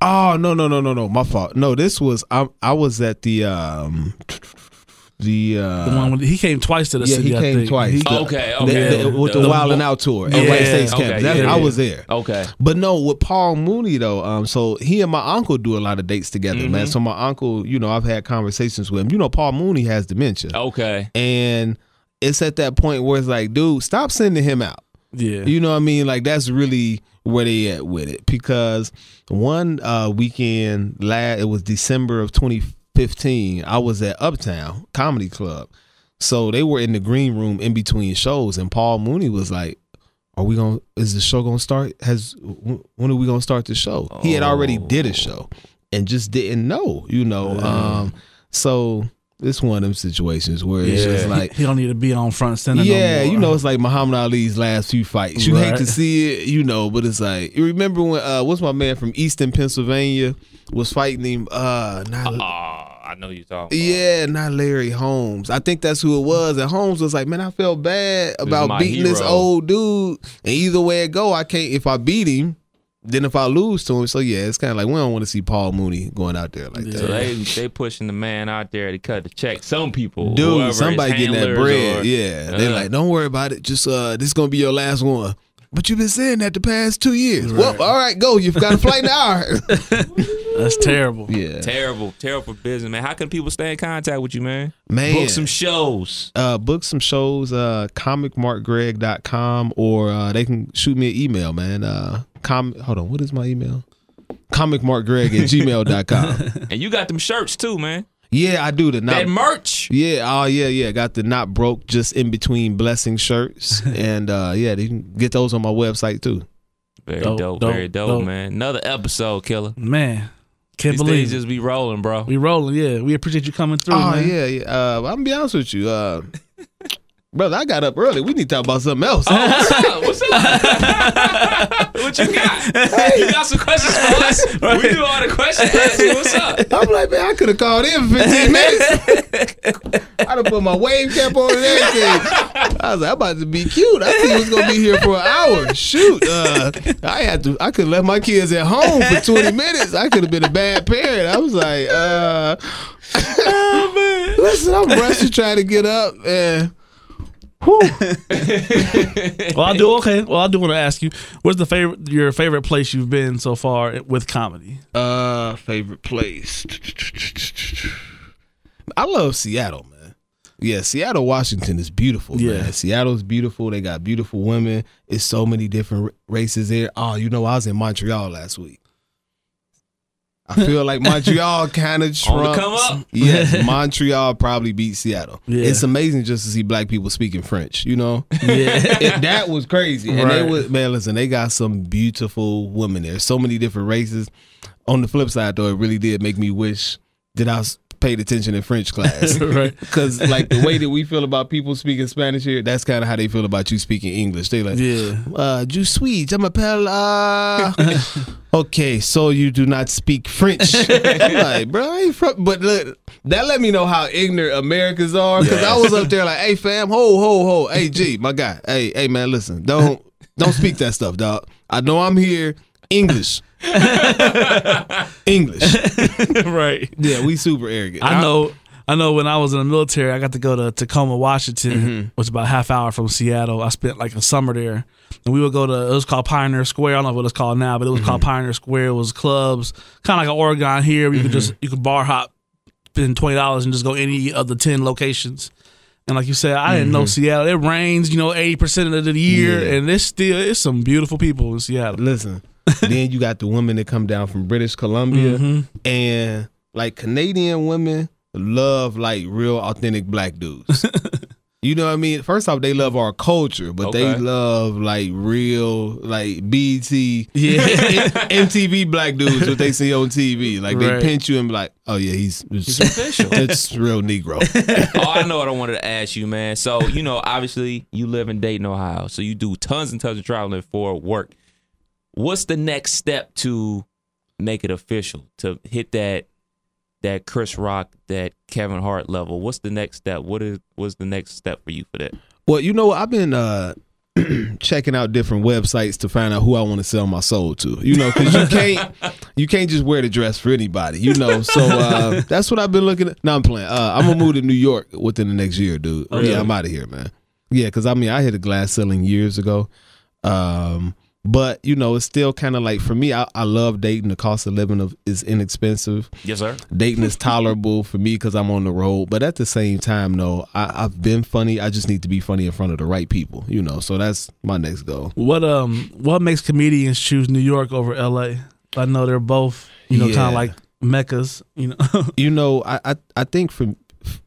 Oh no no no no no my fault. No, this was I I was at the um the uh The one when he came twice to the yeah city. he I came think. twice. He- The- Okay, the- okay. the- with the, The- Wild and Out tour at Yeah, Wright State's okay, Campus. That's- yeah, I was there. Okay. But no, with Paul Mooney though, um, so he and my uncle do a lot of dates together, Mm-hmm. man. So my uncle, you know, I've had conversations with him. You know, Paul Mooney has dementia, Okay. and it's at that point where it's like, dude, stop sending him out. yeah. You know what I mean? Like that's really where they at with it. Because one uh weekend last it was December of 2015, I was at Uptown Comedy Club. So they were in the green room in between shows and Paul Mooney was like, Are we gonna is the show gonna start? Has when are we gonna start the show? He had already did a show and just didn't know, you know. Um so it's one of them situations where it's just like he don't need to be on front center. yeah, no you know, it's like Muhammad Ali's last few fights. You hate to see it, you know, but it's like you remember when uh what's my man from Easton, Pennsylvania was fighting him uh not Oh, I know you talking. yeah, not Larry Holmes. I think that's who it was. And Holmes was like, Man, I felt bad about my beating this old dude. And either way it go, I can't if I beat him, then if I lose to him. So yeah, it's kinda like we don't want to see Paul Mooney going out there like So that. they they pushing the man out there to cut the check. Some people, Dude, somebody getting that bread. or- yeah. They Uh, like, don't worry about it. Just uh this gonna be your last one. But you've been saying that the past two years. Well, all right, go. You've got a flight now. [LAUGHS] that's terrible. yeah. terrible, terrible business, man. How can people stay in contact with you, man? Man. Book some shows. uh book some shows, uh comicmarkgreg.com or uh they can shoot me an email, man. Uh com hold on, what is my email? Comicmarkgreg at gmail.com. [LAUGHS] And you got them shirts too, man. Yeah, I do the not that merch. Yeah, oh yeah, yeah. Got the not broke, just in between blessing shirts. [LAUGHS] and uh yeah, they can get those on my website too. Very Dope, dope, dope, very dope, dope. man. Another episode, killer. Man, can't These believe just be rolling, bro. we rolling. Yeah, we appreciate you coming through. Oh man. yeah, yeah. Uh, I'm gonna be honest with you, uh, [LAUGHS] brother. I got up early. We need to talk about something else. What's up? [LAUGHS] What's up? what you got? You got some questions for us? We do all the questions. What's up? I'm like, man, I could have called in for 15 minutes. [LAUGHS] I'd have put my wave cap on and everything. I was like, I'm about to be cute. I think he was gonna be here for an hour. Shoot, uh, I had to. I could have left my kids at home for 20 minutes. I could have been a bad parent. I was like, uh, [LAUGHS] listen, I'm rushing trying to get up and. [LAUGHS] Well, I do okay. Well, I do want to ask you, what's the favorite your favorite place you've been so far with comedy? Uh, favorite place. I love Seattle, man. Yeah, Seattle, Washington is beautiful. Yeah. man. Seattle's beautiful. They got beautiful women. It's so many different races there. Oh, you know, I was in Montreal last week. I feel like Montreal [LAUGHS] kind of trumps. come up. Yes, [LAUGHS] Montreal probably beat Seattle. Yeah. It's amazing just to see black people speaking French. You know, [LAUGHS] Yeah. It- that was crazy. And they Right. was man, listen, they got some beautiful women there. So many different races. On the flip side, though, it really did make me wish that I was paid attention in French class. [LAUGHS] Right. Because like the way that we feel about people speaking Spanish here, that's kind of how they feel about you speaking English. They like, Yeah. uh, suis, je m'appelle. Uh... okay, so you do not speak French. I'm [LAUGHS] like, bro, I ain't from. But look, that let me know how ignorant Americans are. Because I was up there like, hey, fam, ho, ho, ho, hey, G, my guy, hey, hey, man, listen, don't don't speak that stuff, dog. I know I'm here. English, [LAUGHS] English. [LAUGHS] right. Yeah, we super arrogant. I know. I know. When I was in the military, I got to go to Tacoma, Washington, Mm-hmm. which is about a half hour from Seattle. I spent like a summer there, and we would go to. It was called Pioneer Square. I don't know what it's called now, but it was called Mm-hmm. Pioneer Square. It was clubs, kind of like an Oregon here. You could just Mm-hmm. you could bar hop, spend twenty dollars, and just go any of the ten locations. And like you said, I didn't know Seattle. It rains, you know, eighty percent of the year, Mm-hmm. Yeah. and it's still it's some beautiful people in Seattle. Listen, [LAUGHS] then you got the women that come down from British Columbia, Mm-hmm. and like Canadian women love like real authentic black dudes. [LAUGHS] you know what I mean? First off, they love our culture, but they love like real like BT, Yeah. [LAUGHS] MTV black dudes what they see on TV. Like they pinch you and be like, oh yeah, he's it's, official. [LAUGHS] it's real Negro. [LAUGHS] oh, I know what I wanted to ask you, man. So, you know, obviously you live in Dayton, Ohio. So you do tons and tons of traveling for work. What's the next step to make it official? To hit that that Chris Rock, that Kevin Hart level? What's the next step? What is what's the next step for you for that? Well, you know, I've been uh [CLEARS THROAT] checking out different websites to find out who I want to sell my soul to. You know, because you [LAUGHS] can't you can't just wear the dress for anybody. You know, so uh, [LAUGHS] that's what I've been looking at. No, I'm playing. Uh, I'm gonna move to New York within the next year, dude. Yeah, I'm out of here, man. Yeah, because I mean, I hit a glass ceiling years ago. Um, but you know, it's still kind of like for me. I, I love Dayton. The cost of living of, is inexpensive. Yes, sir. Dayton is tolerable for me because I'm on the road. But at the same time, though, I, I've been funny. I just need to be funny in front of the right people, you know. So that's my next goal. What um what makes comedians choose New York over LA? I know they're both, you know, kind of like meccas, you know. [LAUGHS] You know, I, I I think for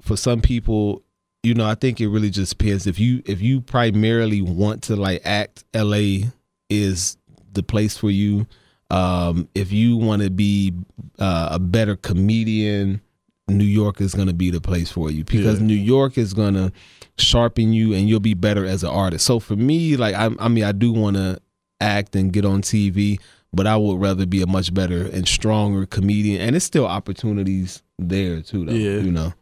for some people, you know, I think it really just depends. If you if you primarily want to like act, LA is the place for you. Um, if you want to be uh, a better comedian, New York is going to be the place for you because Yeah. New York is going to sharpen you and you'll be better as an artist. So for me, like I, I mean, I do want to act and get on TV, but I would rather be a much better and stronger comedian. And it's still opportunities there too, though. Yeah. You know.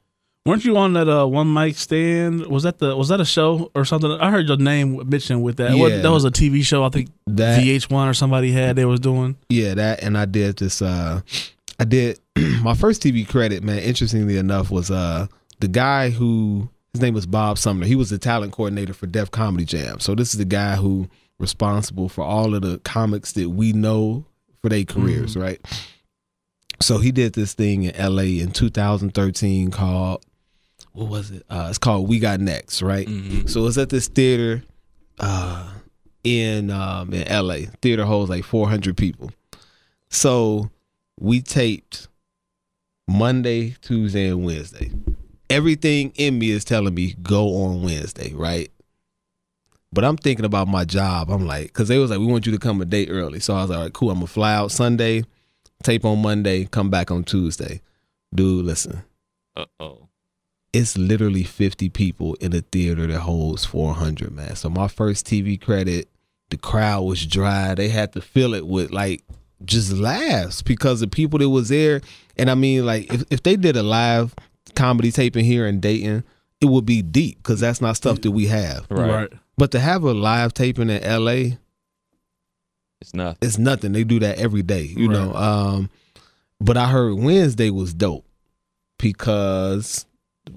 Weren't you on that uh one mic stand? Was that the was that a show or something? I heard your name mentioned with that. What- that was a TV show. I think That VH1 or somebody had they was doing. Yeah, that and I did this uh I did [CLEARS THROAT] my first TV credit, man, interestingly enough, was uh the guy who his name was Bob Sumner. He was the talent coordinator for Def Comedy Jam. So this is the guy who responsible for all of the comics that we know for their careers, right? So he did this thing in LA in 2013 called what was it? Uh it's called We Got Next, right? So it was at this theater uh in um in LA. Theater holds like 400 people. So we taped Monday, Tuesday, and Wednesday. Everything in me is telling me go on Wednesday, right? But I'm thinking about my job. I'm like, because they was like, we want you to come a day early. So I was like, all right, cool. I'm gonna fly out Sunday, tape on Monday, come back on Tuesday. Dude, listen, Uh oh. It's literally 50 people in a theater that holds 400 man so my first tv credit the crowd was dry they had to fill it with like just laughs because the people that was there and i mean like if, if they did a live comedy taping here in dayton it would be deep because that's not stuff that we have Right. but to have a live taping in la It's nothing. it's nothing. They do that every day, you know. Um, but I heard Wednesday was dope because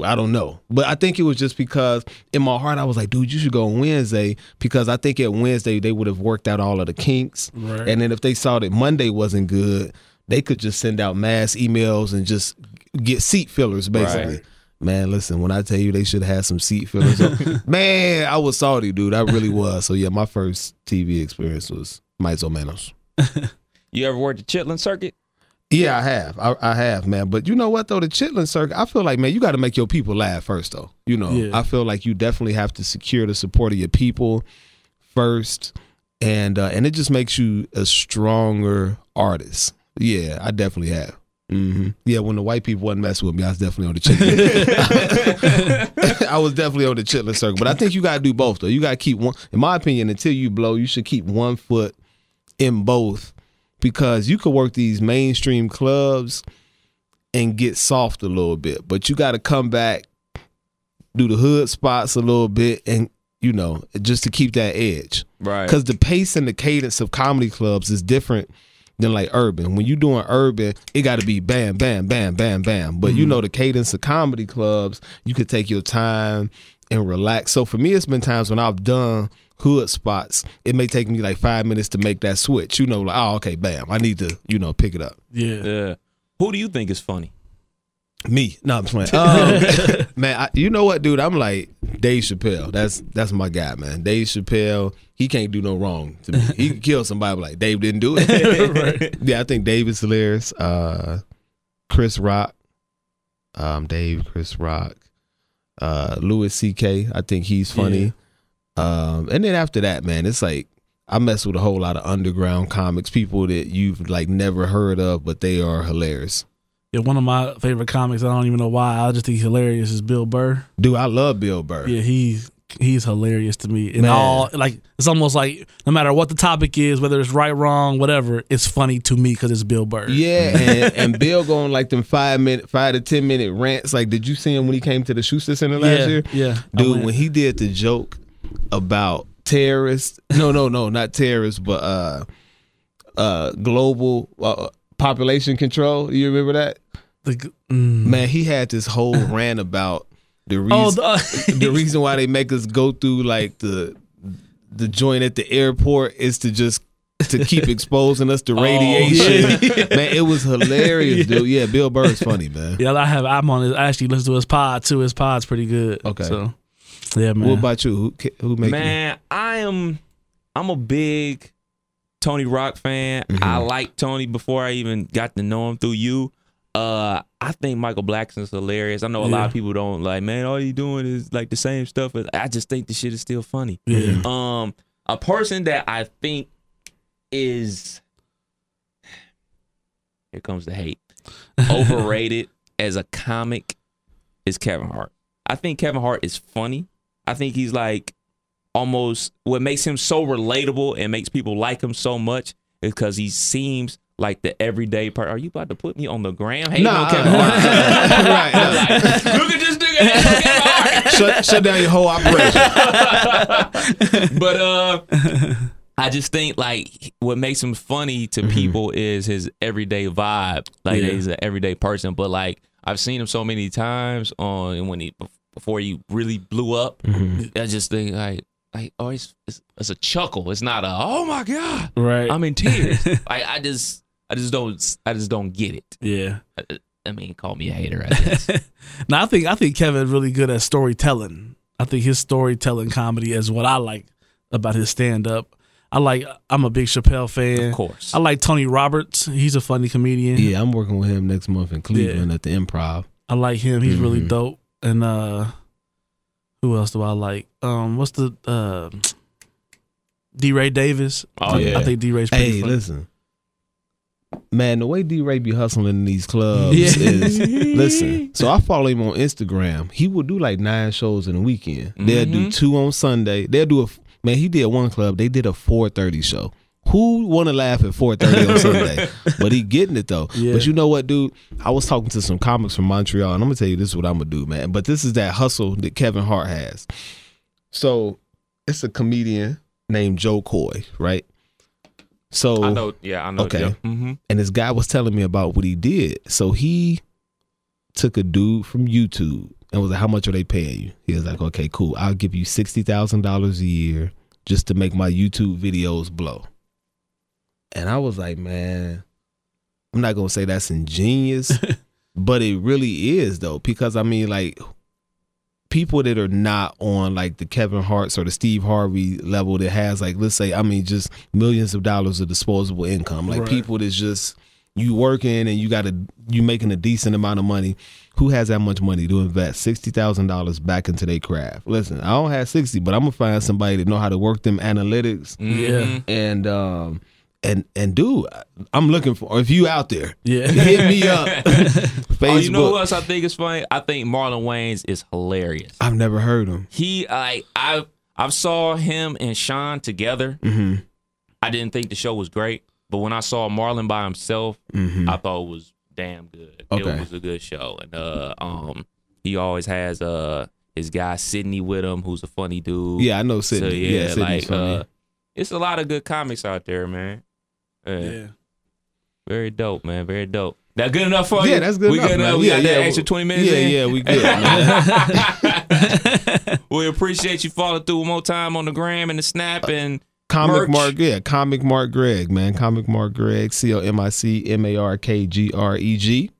I don't know, but I think it was just because in my heart I was like, dude, you should go on Wednesday because I think at Wednesday they would have worked out all of the kinks, Right. and then if they saw that Monday wasn't good, they could just send out mass emails and just get seat fillers basically. Right. Man, listen, when I tell you they should have had some seat fillers, [LAUGHS] man, I was salty, dude. I really was. So yeah, my first TV experience was mais o menos. [LAUGHS] You ever worked the Chitlin circuit? Yeah, I have. I, I have, man. But you know what though? The chitlin circuit, I feel like, man, you got to make your people laugh first, though. You know, Yeah. I feel like you definitely have to secure the support of your people first, and uh, and it just makes you a stronger artist. Yeah, I definitely have. hmm Yeah, when the white people wasn't messing with me, I was definitely on the chitlin. [LAUGHS] I was definitely on the chitlin circuit. But I think you got to do both, though. You got to keep one. In my opinion, until you blow, you should keep one foot in both because you could work these mainstream clubs and get soft a little bit, but you got to come back, do the hood spots a little bit, and you know just to keep that edge. Right. Because the pace and the cadence of comedy clubs is different than like urban. When you're doing urban, it got to be bam, bam, bam, bam, bam. But you mm-hmm. know the cadence of comedy clubs, you could take your time and relax. So for me, it's been times when I've done hood spots. It may take me like five minutes to make that switch. You know, like oh, okay, bam, I need to you know pick it up. Yeah. Yeah. Who do you think is funny? Me, no, I'm playing. Um, [LAUGHS] man, I, you know what, dude? I'm like Dave Chappelle. That's that's my guy, man. Dave Chappelle. He can't do no wrong to me. He can kill somebody, but like Dave didn't do it. [LAUGHS] Yeah, I think Dave is hilarious. Uh, Chris Rock, um, Dave, Chris Rock, uh, Louis C.K. I think he's funny. Um, and then after that, man, it's like I mess with a whole lot of underground comics, people that you've like never heard of, but they are hilarious. Yeah, one of my favorite comics, I don't even know why, I just think he's hilarious, is Bill Burr. Dude, I love Bill Burr. Yeah, he's he's hilarious to me. And Man. all like it's almost like no matter what the topic is, whether it's right, wrong, whatever, it's funny to me because it's Bill Burr. Yeah, [LAUGHS] and, and Bill going like them five minute, five to ten minute rants. Like, did you see him when he came to the Schuster Center last Yeah, year? yeah, dude, when he did the joke about terrorists. No, no, no, not terrorists, but uh, uh, global uh, population control. You remember that? The mm. Man, he had this whole [LAUGHS] rant about the reason Oh, the, [LAUGHS] the reason why they make us go through like the the joint at the airport is to just to keep [LAUGHS] exposing us to radiation. [LAUGHS] Man, it was hilarious, dude. Yeah, Bill Burr is funny, man. yeah, I have. I'm on. His, I actually listen to his pod too. His pod's pretty good. Okay. So, yeah, man. What about you? Who ca- who make Man, I am I'm a big Tony Rock fan. Mm-hmm. I liked Tony before I even got to know him through you. Uh I think Michael Blackson's hilarious. I know a lot of people don't like, man, all you doing is like the same stuff. But I just think the shit is still funny. yeah. Um, a person that I think is here comes the hate. [LAUGHS] Overrated as a comic is Kevin Hart. I think Kevin Hart is funny. I think he's like almost what makes him so relatable and makes people like him so much is because he seems like the everyday part. Are you about to put me on the gram? Hey, no, Kevin Hart. [LAUGHS] right, no. Like, Look at this nigga. that's Kevin Hart. [LAUGHS] shut, shut down your whole operation. [LAUGHS] but uh I just think like what makes him funny to people is his everyday vibe. Like Yeah. he's an everyday person. But like I've seen him so many times on when he before he really blew up. I just think like like oh it's, it's it's a chuckle. It's not a oh my god right. I'm in tears. I I just I just don't I just don't get it. yeah. I, I mean call me a hater. I guess. [LAUGHS] Now I think I think Kevin's really good at storytelling. I think his storytelling comedy is what I like about his stand up. I like I'm a big Chappelle fan. Of course. I like Tony Roberts. He's a funny comedian. yeah, I'm working with him next month in Cleveland at the Improv. I like him. He's really Mhm. dope. And uh who else do I like? Um what's the uh D Ray Davis? Oh, I, yeah. I think D Ray's pretty Hey, funny. listen. Man, the way D Ray be hustling in these clubs Yeah. is listen. [LAUGHS] So I follow him on Instagram. He will do like nine shows in a weekend. They'll do Mhm. two on Sunday. They'll do a man. He did one club. They did a four thirty show. Who want to laugh at four thirty on Sunday? [LAUGHS] But he getting it though. Yeah. But you know what, dude? I was talking to some comics from Montreal, and I'm gonna tell you this is what I'm gonna do, man. But this is that hustle that Kevin Hart has. So it's a comedian named Jo Koy, right? So I know yeah, I know. Okay. Mm-hmm. and this guy was telling me about what he did. So he took a dude from YouTube and was like, "How much are they paying you?" He was like, "Okay, cool. I'll give you sixty thousand dollars a year just to make my YouTube videos blow." And I was like, "Man, I'm not gonna say that's ingenious, [LAUGHS] but it really is though, because I mean, like." People that are not on like the Kevin Hart's or the Steve Harvey level that has like let's say I mean just millions of dollars of disposable income like Right. people that's just you working and you got a you making a decent amount of money. Who has that much money to invest sixty thousand dollars back into their craft? Listen, I don't have sixty, but I'm gonna find somebody that know how to work them analytics Yeah. and um and and dude, I'm looking for if you out there, Yeah. [LAUGHS] hit me up. Facebook. [LAUGHS] [LAUGHS] Oh, you know who else I think is funny? I think Marlon Wayans is hilarious. I've never heard him. He like I I saw him and Sean together. Mm-hmm. I didn't think the show was great, but when I saw Marlon by himself, Mm-hmm. I thought it was damn good. Okay. It was a good show, and uh, um, he always has uh his guy Sydney with him, who's a funny dude. Yeah, I know so Sydney. yeah, yeah, Sydney's like funny. uh, it's a lot of good comics out there, man. Yeah, Yeah. very dope, man. Very dope. That good enough for you? yeah, that's good. We enough, good man. enough. We yeah, got yeah, that extra twenty minutes. Yeah, in? yeah, we good. man. [LAUGHS] [LAUGHS] we appreciate you following through one more time on the gram and the snap uh, and Comic Merch. Mark, yeah, Comic Mark Greg, man. Comic Mark Greg, C O M I C M A R K G R E G.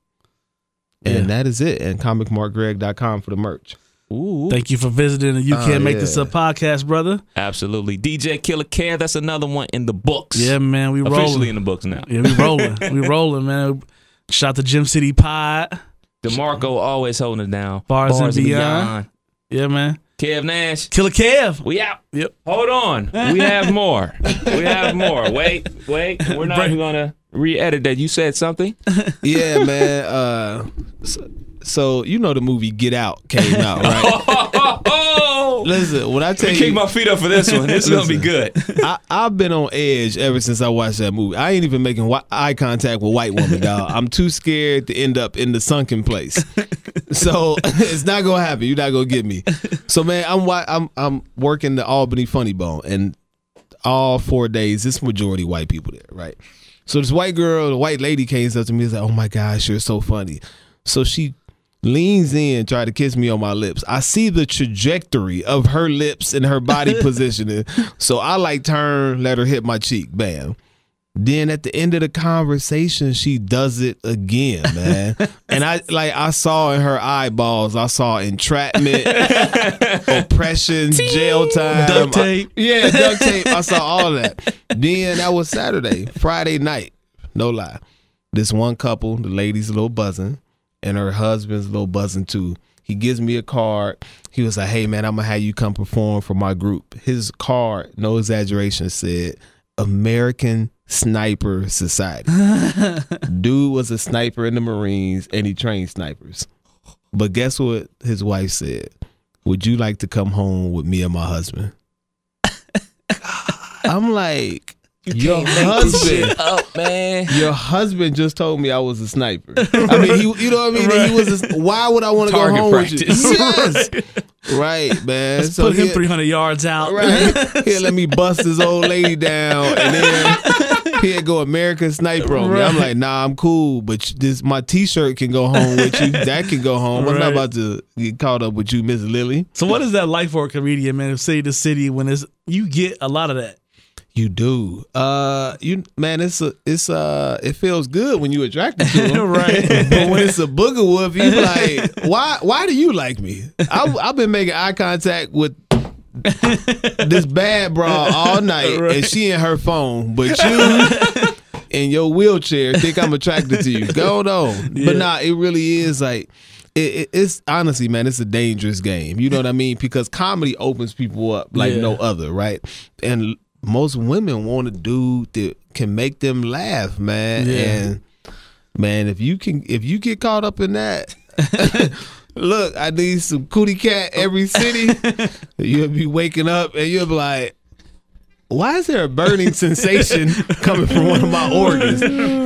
And Yeah. that is it. And comicmarkgreg.com for the merch. Ooh. Thank you for visiting the You Oh, Can't Make This yeah. Up podcast, brother. Absolutely. DJ Killer Care, that's another one in the books. Yeah, man, we Officially rolling. in the books now. Yeah, we rolling. [LAUGHS] we rolling, man. Shout to Gem City Pod. DeMarco always holding it down. Bars and Beyond. Yeah, man. Kev Nash. Killer Kev. We out. Yep. Hold on. We have more. We have more. Wait, wait. We're not even gonna re-edit that. You said something? [LAUGHS] Yeah, man. Uh, so, you know the movie Get Out came out, right? [LAUGHS] Listen, when I tell kick you, my feet up for this one. This is gonna be good. I, I've been on edge ever since I watched that movie. I ain't even making eye contact with white woman, dog. I'm too scared to end up in the sunken place. So [LAUGHS] it's not gonna happen. You're not gonna get me. So man, I'm I'm I'm working the Albany Funny Bone, and all four days, it's majority white people there, right? So this white girl, the white lady came up to me and said, "Oh my gosh, you're so funny." So she leans in, try to kiss me on my lips. I see the trajectory of her lips and her body [LAUGHS] positioning. So I like turn, let her hit my cheek, bam. Then at the end of the conversation, she does it again, man. [LAUGHS] and I like I saw in her eyeballs, I saw entrapment, [LAUGHS] oppression, jail time, Duct tape. yeah, duct tape. I saw all that. Then that was Saturday, Friday night. No lie. This one couple, the lady's a little buzzing, and her husband's a little buzzing too. He gives me a card. He was like, "Hey man, I'm gonna have you come perform for my group." His card, no exaggeration, said American Sniper Society. [LAUGHS] Dude was a sniper in the Marines, and he trained snipers. But guess what? His wife said, "Would you like to come home with me and my husband?" [LAUGHS] I'm like, your husband, up, man. your husband just told me I was a sniper. I mean, he, you know what I mean? He was. A, why would I want to go home practice. with you? Yes, right, man. Let's So put him 300 yards out. Right. He'll let me bust his old lady down and then he'll go American sniper on me. I'm like, nah, I'm cool, but this my t shirt can go home with you. That can go home. I'm not about to get caught up with you, Miss Lily. So what is that like for a comedian, man? Of city to city when it's you get a lot of that. You do. Uh you man, it's a it's uh it feels good when you attracted to [LAUGHS] him. Right. [LAUGHS] but when it's a booger wolf, you like, why why do you like me? I I've been making eye contact with this bad bra all [LAUGHS] night and she in her phone, but you in your wheelchair think I'm attracted to you. Go on. But nah, it really is like it, it, it's honestly, man, it's a dangerous game. You know what I mean? Because comedy opens people up like Yeah. no other, right? And most women want a dude that can make them laugh, man. Yeah. And man, if you can, if you get caught up in that. [LAUGHS] Look, I need some cootie cat every city. [LAUGHS] You'll be waking up and you'll be like, why is there a burning sensation [LAUGHS] coming from one of my organs?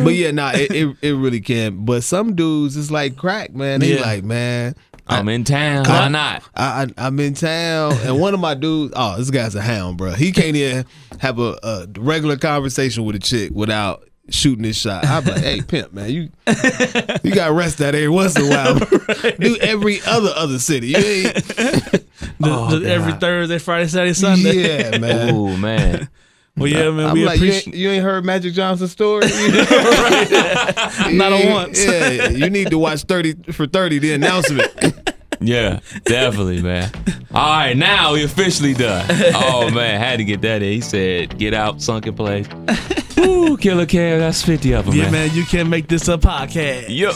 But yeah, nah, it, it, it really can. But some dudes, it's like crack, man. They Yeah. like, man, I'm in town. Why not? I, I I'm in town, and one of my dudes, oh, this guy's a hound, bro. He can't even have a, a regular conversation with a chick without shooting his shot. I'm like, hey, pimp, man, you you got to rest that every once in a while. [LAUGHS] Do every other other city. You ain't, [LAUGHS] The- Oh, the- every Thursday, Friday, Saturday, Sunday. yeah, man. [LAUGHS] Oh man. Well, yeah, man. I'm we like, you appreciate. ain't, you ain't heard Magic Johnson's story? [LAUGHS] [LAUGHS] [LAUGHS] Not You once. Yeah, you need to watch 30 for 30, the announcement. Yeah, definitely, man. All right, now we officially done. Oh man, had to get that in. He said, "Get out, sunken place." Ooh, Killer Kev, that's 50 of them, Yeah, man. man, you can't make this a podcast. Yup.